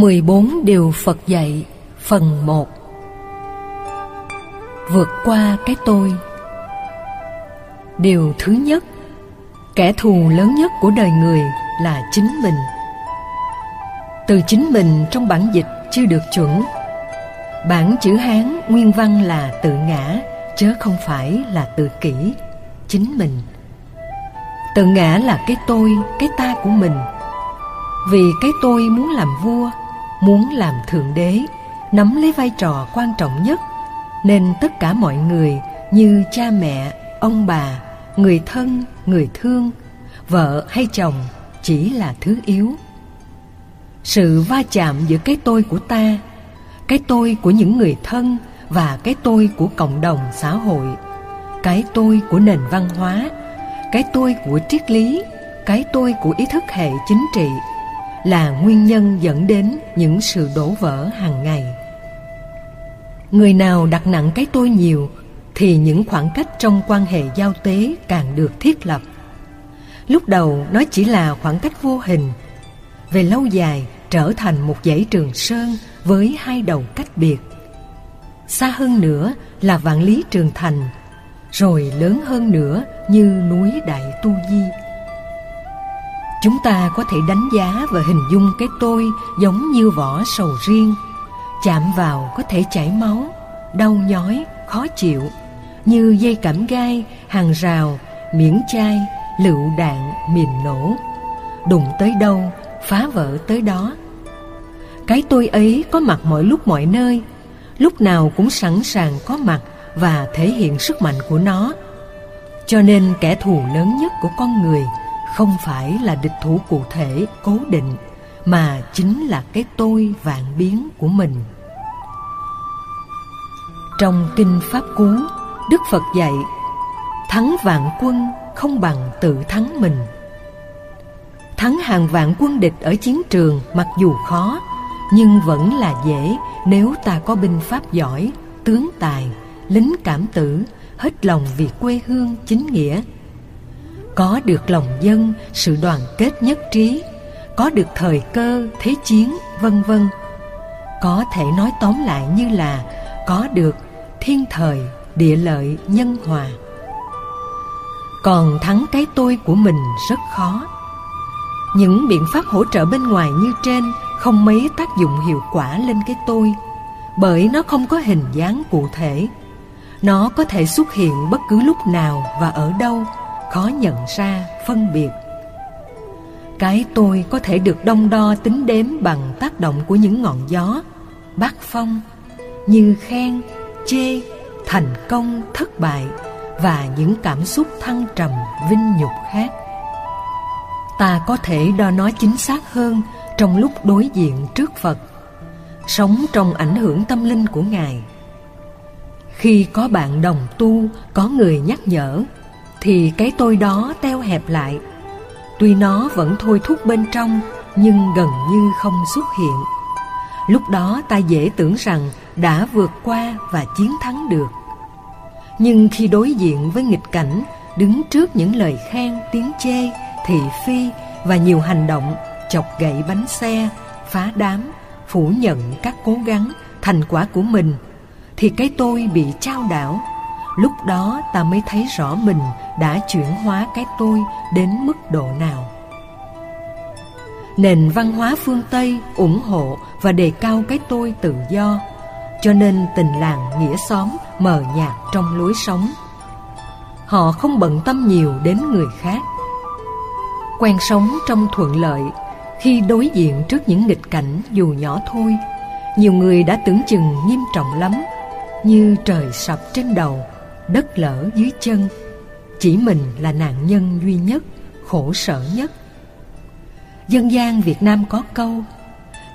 14 điều Phật dạy phần 1 Vượt qua cái tôi. Điều thứ nhất Kẻ thù lớn nhất của đời người là chính mình. Từ chính mình trong bản dịch chưa được chuẩn. Bản chữ Hán nguyên văn là tự ngã Chớ không phải là tự kỷ Chính mình. Tự ngã là cái tôi, cái ta của mình. Vì cái tôi muốn làm vua muốn làm thượng đế, nắm lấy vai trò quan trọng nhất, nên tất cả mọi người như cha mẹ, ông bà, người thân, người thương, vợ hay chồng chỉ là thứ yếu. Sự va chạm giữa cái tôi của ta, cái tôi của những người thân và cái tôi của cộng đồng xã hội, cái tôi của nền văn hóa, cái tôi của triết lý, cái tôi của ý thức hệ chính trị là nguyên nhân dẫn đến những sự đổ vỡ hàng ngày. Người nào đặt nặng cái tôi nhiều thì những khoảng cách trong quan hệ giao tế càng được thiết lập. Lúc đầu, nó chỉ là khoảng cách vô hình, về lâu dài trở thành một dãy trường sơn với hai đầu cách biệt. Xa hơn nữa là vạn lý trường thành, rồi lớn hơn nữa như núi đại tu di. Chúng ta có thể đánh giá và hình dung cái tôi giống như vỏ sầu riêng. Chạm vào có thể chảy máu, đau nhói, khó chịu, như dây cảm gai, hàng rào, miễn chai, lựu đạn, mìn nổ. Đụng tới đâu, phá vỡ tới đó. Cái tôi ấy có mặt mọi lúc mọi nơi, lúc nào cũng sẵn sàng có mặt và thể hiện sức mạnh của nó. Cho nên kẻ thù lớn nhất của con người – không phải là địch thủ cụ thể, cố định, mà chính là cái tôi vạn biến của mình. Trong kinh pháp cú, đức phật dạy, thắng vạn quân không bằng tự thắng mình. Thắng hàng vạn quân địch ở chiến trường mặc dù khó, nhưng vẫn là dễ nếu ta có binh pháp giỏi, tướng tài, lính cảm tử, hết lòng vì quê hương chính nghĩa có được lòng dân, sự đoàn kết nhất trí, có được thời cơ, thế chiến, vân vân. Có thể nói tóm lại như là có được thiên thời, địa lợi, nhân hòa. Còn thắng cái tôi của mình rất khó. Những biện pháp hỗ trợ bên ngoài như trên không mấy tác dụng hiệu quả lên cái tôi, bởi nó không có hình dáng cụ thể. Nó có thể xuất hiện bất cứ lúc nào và ở đâu khó nhận ra, phân biệt. Cái tôi có thể được đông đo tính đếm bằng tác động của những ngọn gió, bát phong, như khen, chê, thành công, thất bại và những cảm xúc thăng trầm, vinh nhục khác. Ta có thể đo nó chính xác hơn trong lúc đối diện trước phật, sống trong ảnh hưởng tâm linh của ngài. Khi có bạn đồng tu, có người nhắc nhở thì cái tôi đó teo hẹp lại. Tuy nó vẫn thôi thúc bên trong, nhưng gần như không xuất hiện. Lúc đó ta dễ tưởng rằng đã vượt qua và chiến thắng được. Nhưng khi đối diện với nghịch cảnh, đứng trước những lời khen, tiếng chê, thị phi và nhiều hành động, chọc gậy bánh xe, phá đám, phủ nhận các cố gắng, thành quả của mình, thì cái tôi bị trao đảo lúc đó ta mới thấy rõ mình đã chuyển hóa cái tôi đến mức độ nào. Nền văn hóa phương tây ủng hộ và đề cao cái tôi tự do, cho nên tình làng nghĩa xóm mờ nhạt trong lối sống. Họ không bận tâm nhiều đến người khác. Quen sống trong thuận lợi, khi đối diện trước những nghịch cảnh dù nhỏ thôi, nhiều người đã tưởng chừng nghiêm trọng lắm, như trời sập trên đầu đất lở dưới chân. Chỉ mình là nạn nhân duy nhất, khổ sở nhất. Dân gian việt nam có câu,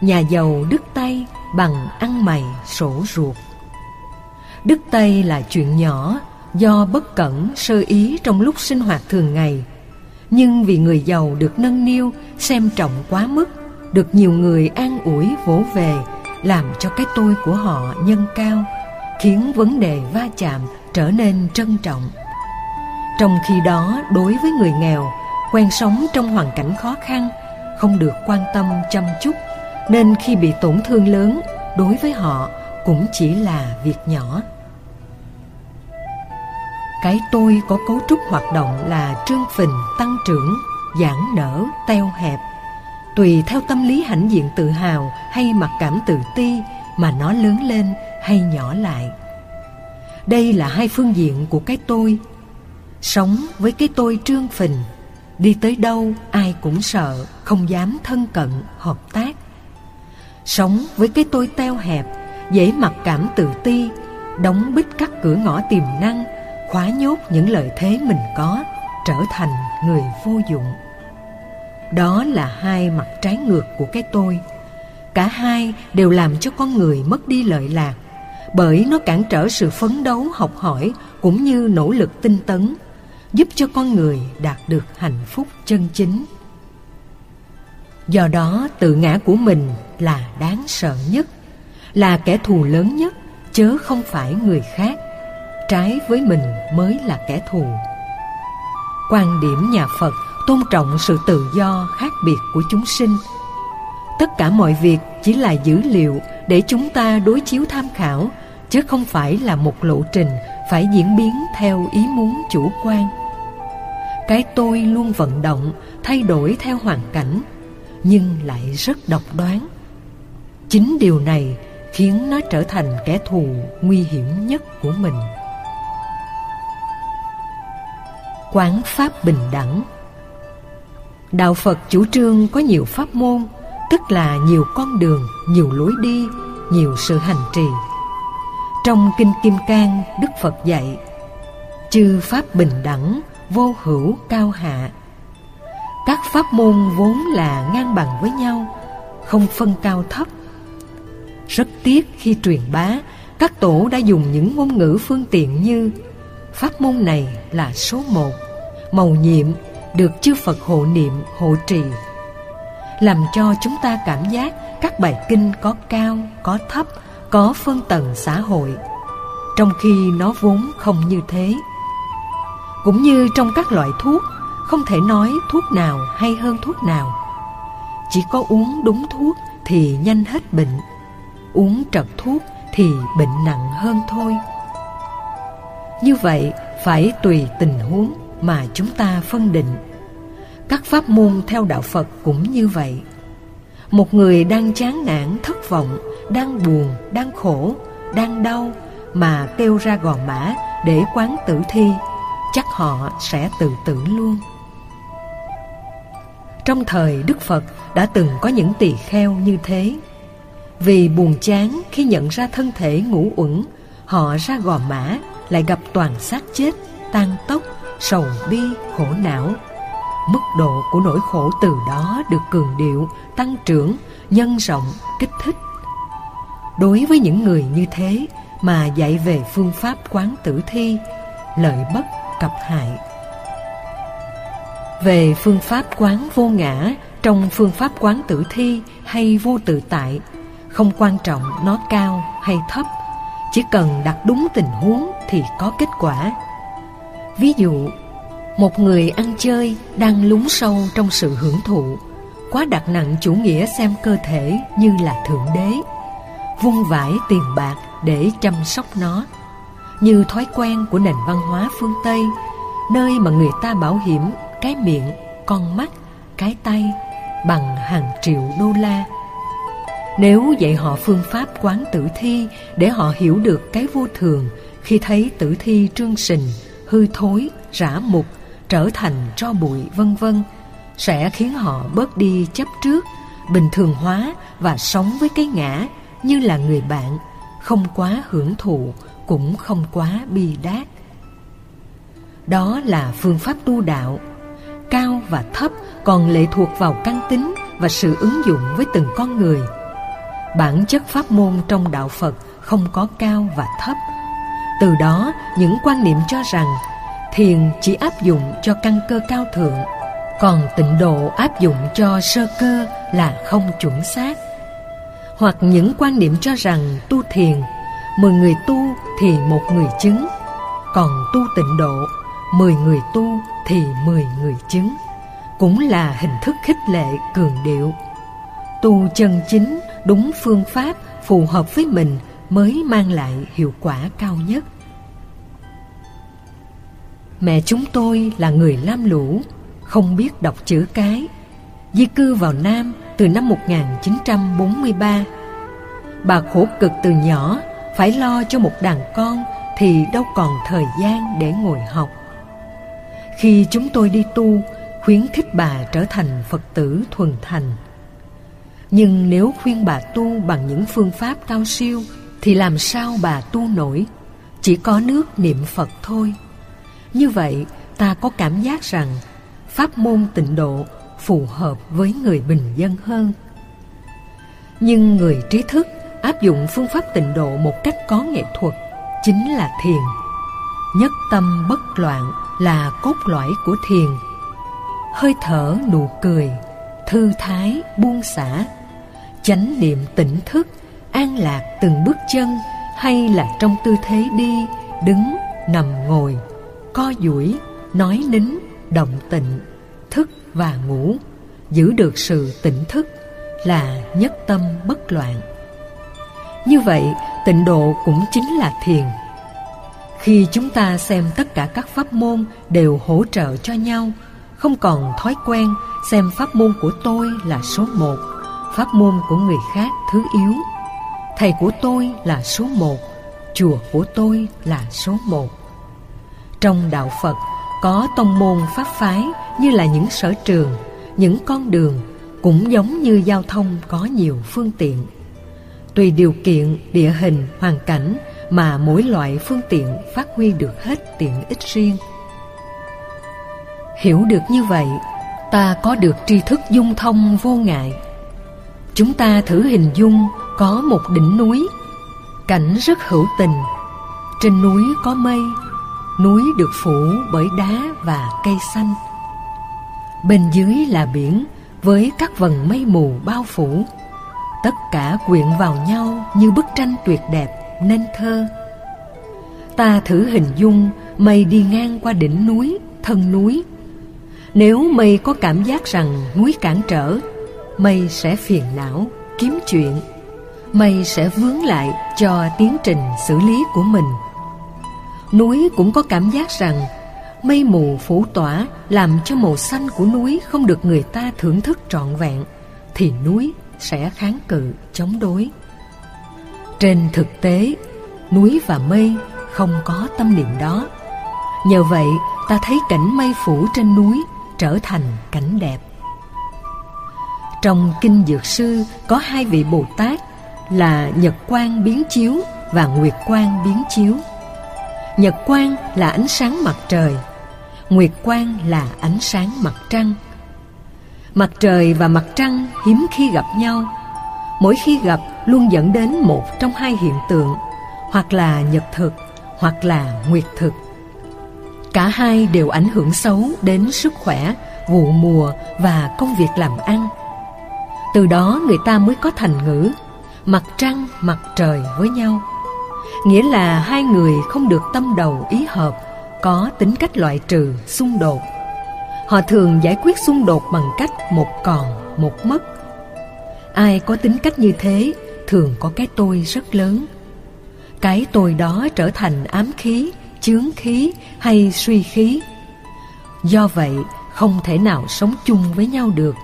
nhà giàu đứt tay bằng ăn mày sổ ruột. Đứt tay là chuyện nhỏ, do bất cẩn, sơ ý trong lúc sinh hoạt thường ngày. Nhưng vì người giàu được nâng niu, xem trọng quá mức, được nhiều người an ủi vỗ về, làm cho cái tôi của họ nhân cao, khiến vấn đề va chạm trở nên trân trọng. Trong khi đó, đối với người nghèo, quen sống trong hoàn cảnh khó khăn, không được quan tâm, chăm chút, nên khi bị tổn thương lớn, đối với họ cũng chỉ là việc nhỏ. Cái tôi có cấu trúc hoạt động là trương phình, tăng trưởng, giãn nở, teo hẹp. Tùy theo tâm lý hãnh diện tự hào hay mặc cảm tự ti mà nó lớn lên hay nhỏ lại đây là hai phương diện của cái tôi. Sống với cái tôi trương phình, đi tới đâu ai cũng sợ, không dám thân cận, hợp tác. Sống với cái tôi teo hẹp, dễ mặc cảm tự ti, đóng bít các cửa ngõ tiềm năng, khóa nhốt những lợi thế mình có, trở thành người vô dụng. Đó là hai mặt trái ngược của cái tôi. Cả hai đều làm cho con người mất đi lợi lạc bởi nó cản trở sự phấn đấu, học hỏi, cũng như nỗ lực tinh tấn, giúp cho con người đạt được hạnh phúc chân chính. Do đó, tự ngã của mình là đáng sợ nhất, là kẻ thù lớn nhất, chớ không phải người khác. Trái với mình mới là kẻ thù. Quan điểm nhà phật tôn trọng sự tự do khác biệt của chúng sinh. Tất cả mọi việc chỉ là dữ liệu để chúng ta đối chiếu tham khảo chứ không phải là một lộ trình phải diễn biến theo ý muốn chủ quan. Cái tôi luôn vận động, thay đổi theo hoàn cảnh, nhưng lại rất độc đoán. Chính điều này khiến nó trở thành kẻ thù nguy hiểm nhất của mình. Quán pháp bình đẳng. Đạo phật chủ trương có nhiều pháp môn, tức là nhiều con đường, nhiều lối đi, nhiều sự hành trì trong kinh kim cang, đức phật dạy, chư pháp bình đẳng, vô hữu cao hạ. Các pháp môn vốn là ngang bằng với nhau, không phân cao thấp. Rất tiếc khi truyền bá, các tổ đã dùng những ngôn ngữ phương tiện như, pháp môn này là số một, màu nhiệm được chư Phật hộ niệm, hộ trì. Làm cho chúng ta cảm giác các bài kinh có cao, có thấp có phân tầng xã hội, trong khi nó vốn không như thế. Cũng như trong các loại thuốc, không thể nói thuốc nào hay hơn thuốc nào. Chỉ có uống đúng thuốc thì nhanh hết bệnh, uống trật thuốc thì bệnh nặng hơn thôi. Như vậy phải tùy tình huống mà chúng ta phân định. Các pháp môn theo đạo phật cũng như vậy. Một người đang chán nản, thất vọng đang buồn, đang khổ, đang đau mà kêu ra gò mã để quán tử thi, chắc họ sẽ tự tử luôn. Trong thời đức phật đã từng có những tỳ kheo như thế. Vì buồn chán khi nhận ra thân thể ngủ uẩn, họ ra gò mã lại gặp toàn xác chết, tan tốc sầu bi, khổ não. Mức độ của nỗi khổ từ đó được cường điệu, tăng trưởng, nhân rộng, kích thích đối với những người như thế mà dạy về phương pháp quán tử thi, lợi bất cập hại. Về phương pháp quán vô ngã, trong phương pháp quán tử thi hay vô tự tại, không quan trọng nó cao hay thấp, chỉ cần đặt đúng tình huống thì có kết quả. Ví dụ, một người ăn chơi đang lún sâu trong sự hưởng thụ, quá đặt nặng chủ nghĩa xem cơ thể như là thượng đế vung vãi tiền bạc để chăm sóc nó. Như thói quen của nền văn hóa phương tây, nơi mà người ta bảo hiểm cái miệng, con mắt, cái tay bằng hàng triệu đô la. Nếu dạy họ phương pháp quán tử thi để họ hiểu được cái vô thường khi thấy tử thi trương sình, hư thối, rã mục, trở thành tro bụi, vân vân, sẽ khiến họ bớt đi chấp trước, bình thường hóa và sống với cái ngã như là người bạn, không quá hưởng thụ, cũng không quá bi đát. Đó là phương pháp tu đạo. Cao và thấp còn lệ thuộc vào căn tính và sự ứng dụng với từng con người. Bản chất pháp môn trong đạo phật không có cao và thấp. Từ đó, những quan niệm cho rằng thiền chỉ áp dụng cho căn cơ cao thượng, còn tịnh độ áp dụng cho sơ cơ là không chuẩn xác hoặc những quan niệm cho rằng tu thiền, mười người tu thì một người chứng, còn tu tịnh độ, mười người tu thì mười người chứng. Cũng là hình thức khích lệ cường điệu. Tu chân chính đúng phương pháp phù hợp với mình mới mang lại hiệu quả cao nhất. Mẹ chúng tôi là người lam lũ, không biết đọc chữ cái. Di cư vào nam từ năm 1943 bà khổ cực từ nhỏ, phải lo cho một đàn con thì đâu còn thời gian để ngồi học. Khi chúng tôi đi tu, khuyến khích bà trở thành phật tử thuần thành. Nhưng nếu khuyên bà tu bằng những phương pháp cao siêu, thì làm sao bà tu nổi? Chỉ có nước niệm phật thôi. Như vậy, ta có cảm giác rằng pháp môn tịnh độ phù hợp với người bình dân hơn. Nhưng người trí thức áp dụng phương pháp tịnh độ một cách có nghệ thuật chính là thiền. Nhất tâm bất loạn là cốt lõi của thiền. Hơi thở, nụ cười, thư thái, buông xả, chánh niệm tỉnh thức, an lạc từng bước chân hay là trong tư thế đi, đứng, nằm ngồi, co duỗi, nói nín, động tịnh thức và ngủ, giữ được sự tỉnh thức là nhất tâm bất loạn. Như vậy, tịnh độ cũng chính là thiền. Khi chúng ta xem tất cả các pháp môn đều hỗ trợ cho nhau, không còn thói quen xem pháp môn của tôi là số một, pháp môn của người khác thứ yếu. Thầy của tôi là số một, chùa của tôi là số một. Trong đạo phật, có tông môn pháp phái như là những sở trường, những con đường cũng giống như giao thông có nhiều phương tiện. Tùy điều kiện, địa hình, hoàn cảnh mà mỗi loại phương tiện phát huy được hết tiện ích riêng. Hiểu được như vậy, ta có được tri thức dung thông vô ngại. Chúng ta thử hình dung có một đỉnh núi, cảnh rất hữu tình. Trên núi có mây, núi được phủ bởi đá và cây xanh bên dưới là biển, với các vầng mây mù bao phủ. Tất cả quyện vào nhau như bức tranh tuyệt đẹp, nên thơ. Ta thử hình dung mây đi ngang qua đỉnh núi, thân núi. Nếu mây có cảm giác rằng núi cản trở, mây sẽ phiền não, kiếm chuyện. Mây sẽ vướng lại cho tiến trình xử lý của mình. Núi cũng có cảm giác rằng mây mù phủ tỏa, làm cho màu xanh của núi không được người ta thưởng thức trọn vẹn, thì núi sẽ kháng cự, chống đối. Trên thực tế, núi và mây không có tâm niệm đó. Nhờ vậy, ta thấy cảnh mây phủ trên núi trở thành cảnh đẹp. Trong kinh dược sư có hai vị bồ tát là nhật quang biến chiếu và nguyệt quang biến chiếu. Nhật quang là ánh sáng mặt trời nguyệt quang là ánh sáng mặt trăng. Mặt trời và mặt trăng hiếm khi gặp nhau. Mỗi khi gặp luôn dẫn đến một trong hai hiện tượng, hoặc là nhật thực, hoặc là nguyệt thực. Cả hai đều ảnh hưởng xấu đến sức khỏe, vụ mùa và công việc làm ăn. Từ đó người ta mới có thành ngữ, mặt trăng, mặt trời với nhau. Nghĩa là hai người không được tâm đầu ý hợp có tính cách loại trừ, xung đột. Họ thường giải quyết xung đột bằng cách một còn, một mất. Ai có tính cách như thế, thường có cái tôi rất lớn. Cái tôi đó trở thành ám khí, chướng khí hay suy khí. Do vậy, không thể nào sống chung với nhau được.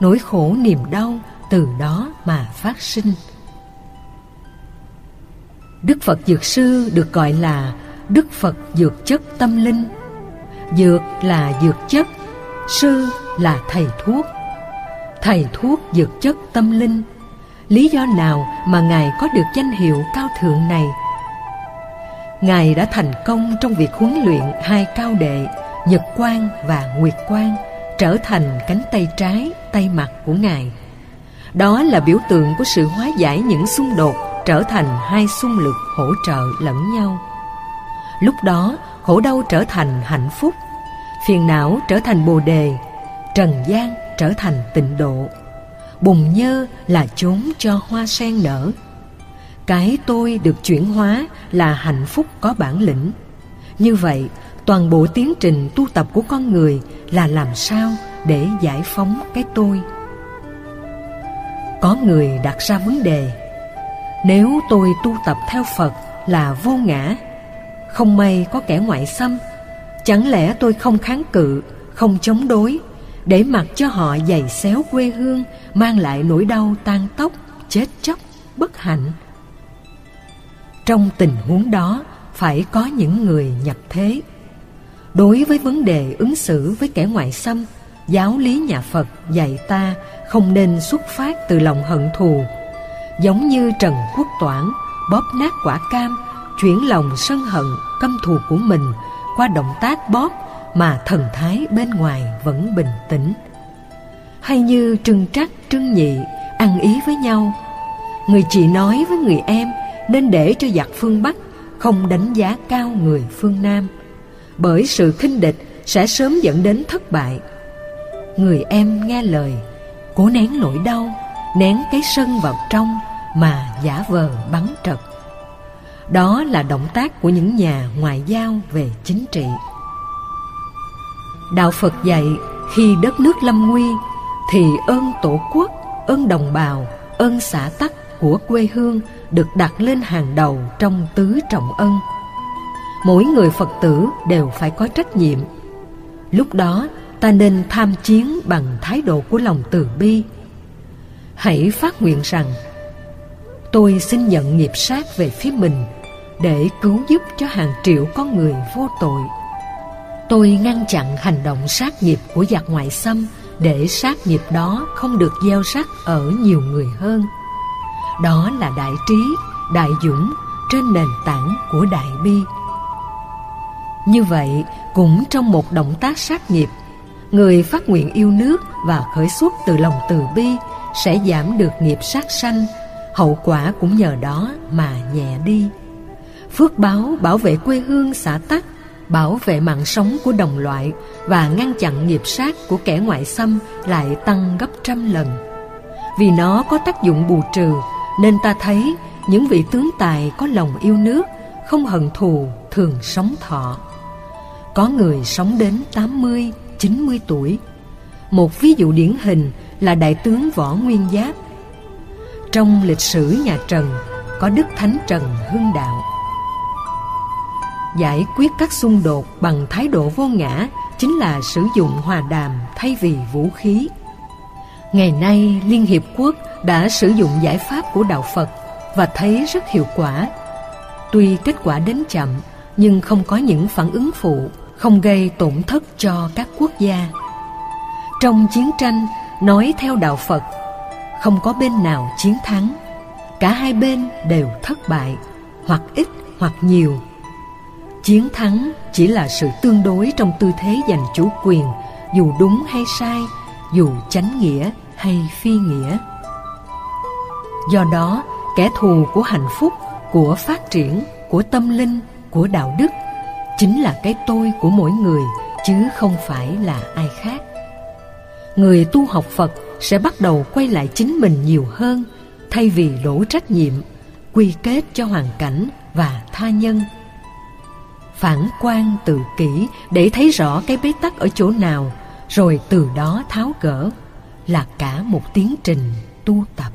Nỗi khổ niềm đau từ đó mà phát sinh. Đức phật dược sư được gọi là đức phật dược chất tâm linh. Dược là dược chất, sư là thầy thuốc. Thầy thuốc dược chất tâm linh. Lý do nào mà ngài có được danh hiệu cao thượng này? Ngài đã thành công trong việc huấn luyện hai cao đệ, nhật quang và nguyệt quang, trở thành cánh tay trái, tay mặt của ngài. Đó là biểu tượng của sự hóa giải những xung đột trở thành hai xung lực hỗ trợ lẫn nhau lúc đó, khổ đau trở thành hạnh phúc. Phiền não trở thành bồ đề. Trần gian trở thành tịnh độ. Bùn nhơ là chốn cho hoa sen nở. Cái tôi được chuyển hóa là hạnh phúc có bản lĩnh. Như vậy, toàn bộ tiến trình tu tập của con người là làm sao để giải phóng cái tôi? Có người đặt ra vấn đề, nếu tôi tu tập theo phật là vô ngã không may có kẻ ngoại xâm. Chẳng lẽ tôi không kháng cự, không chống đối, để mặc cho họ giày xéo quê hương, mang lại nỗi đau tan tóc, chết chóc, bất hạnh? Trong tình huống đó, phải có những người nhập thế. Đối với vấn đề ứng xử với kẻ ngoại xâm, giáo lý nhà phật dạy ta không nên xuất phát từ lòng hận thù. Giống như trần quốc toản bóp nát quả cam chuyển lòng sân hận, căm thù của mình qua động tác bóp mà thần thái bên ngoài vẫn bình tĩnh. Hay như trưng trắc trưng nhị ăn ý với nhau, người chị nói với người em nên để cho giặc phương bắc không đánh giá cao người phương nam, bởi sự khinh địch sẽ sớm dẫn đến thất bại. Người em nghe lời, cố nén nỗi đau, nén cái sân vào trong mà giả vờ bắn trật đó là động tác của những nhà ngoại giao về chính trị. Đạo phật dạy, khi đất nước lâm nguy, thì ơn tổ quốc, ơn đồng bào, ơn xã tắc của quê hương được đặt lên hàng đầu trong tứ trọng ân. Mỗi người phật tử đều phải có trách nhiệm. Lúc đó, ta nên tham chiến bằng thái độ của lòng từ bi. Hãy phát nguyện rằng, tôi xin nhận nghiệp sát về phía mình để cứu giúp cho hàng triệu con người vô tội. Tôi ngăn chặn hành động sát nghiệp của giặc ngoại xâm để sát nghiệp đó không được gieo rắc ở nhiều người hơn. Đó là đại trí, đại dũng trên nền tảng của đại bi. Như vậy, cũng trong một động tác sát nghiệp, người phát nguyện yêu nước và khởi xuất từ lòng từ bi sẽ giảm được nghiệp sát sanh, hậu quả cũng nhờ đó mà nhẹ đi phước báo bảo vệ quê hương xã tắc bảo vệ mạng sống của đồng loại và ngăn chặn nghiệp sát của kẻ ngoại xâm lại tăng gấp trăm lần vì nó có tác dụng bù trừ nên ta thấy những vị tướng tài có lòng yêu nước không hận thù thường sống thọ có người sống đến 80, 90 tuổi. Một ví dụ điển hình là đại tướng Võ Nguyên Giáp. Trong lịch sử nhà Trần có Đức Thánh Trần Hưng Đạo. Giải quyết các xung đột bằng thái độ vô ngã chính là sử dụng hòa đàm thay vì vũ khí. Ngày nay Liên Hiệp Quốc đã sử dụng giải pháp của Đạo Phật và thấy rất hiệu quả. Tuy kết quả đến chậm nhưng không có những phản ứng phụ không gây tổn thất cho các quốc gia. Trong chiến tranh, nói theo đạo Phật, không có bên nào chiến thắng, cả hai bên đều thất bại, hoặc ít hoặc nhiều. Chiến thắng chỉ là sự tương đối trong tư thế giành chủ quyền, dù đúng hay sai, dù chánh nghĩa hay phi nghĩa. Do đó, kẻ thù của hạnh phúc, của phát triển, của tâm linh, của đạo đức chính là cái tôi của mỗi người chứ không phải là ai khác người tu học phật sẽ bắt đầu quay lại chính mình nhiều hơn thay vì đổ trách nhiệm quy kết cho hoàn cảnh và tha nhân phản quan tự kỷ để thấy rõ cái bế tắc ở chỗ nào, rồi từ đó tháo gỡ, là cả một tiến trình tu tập.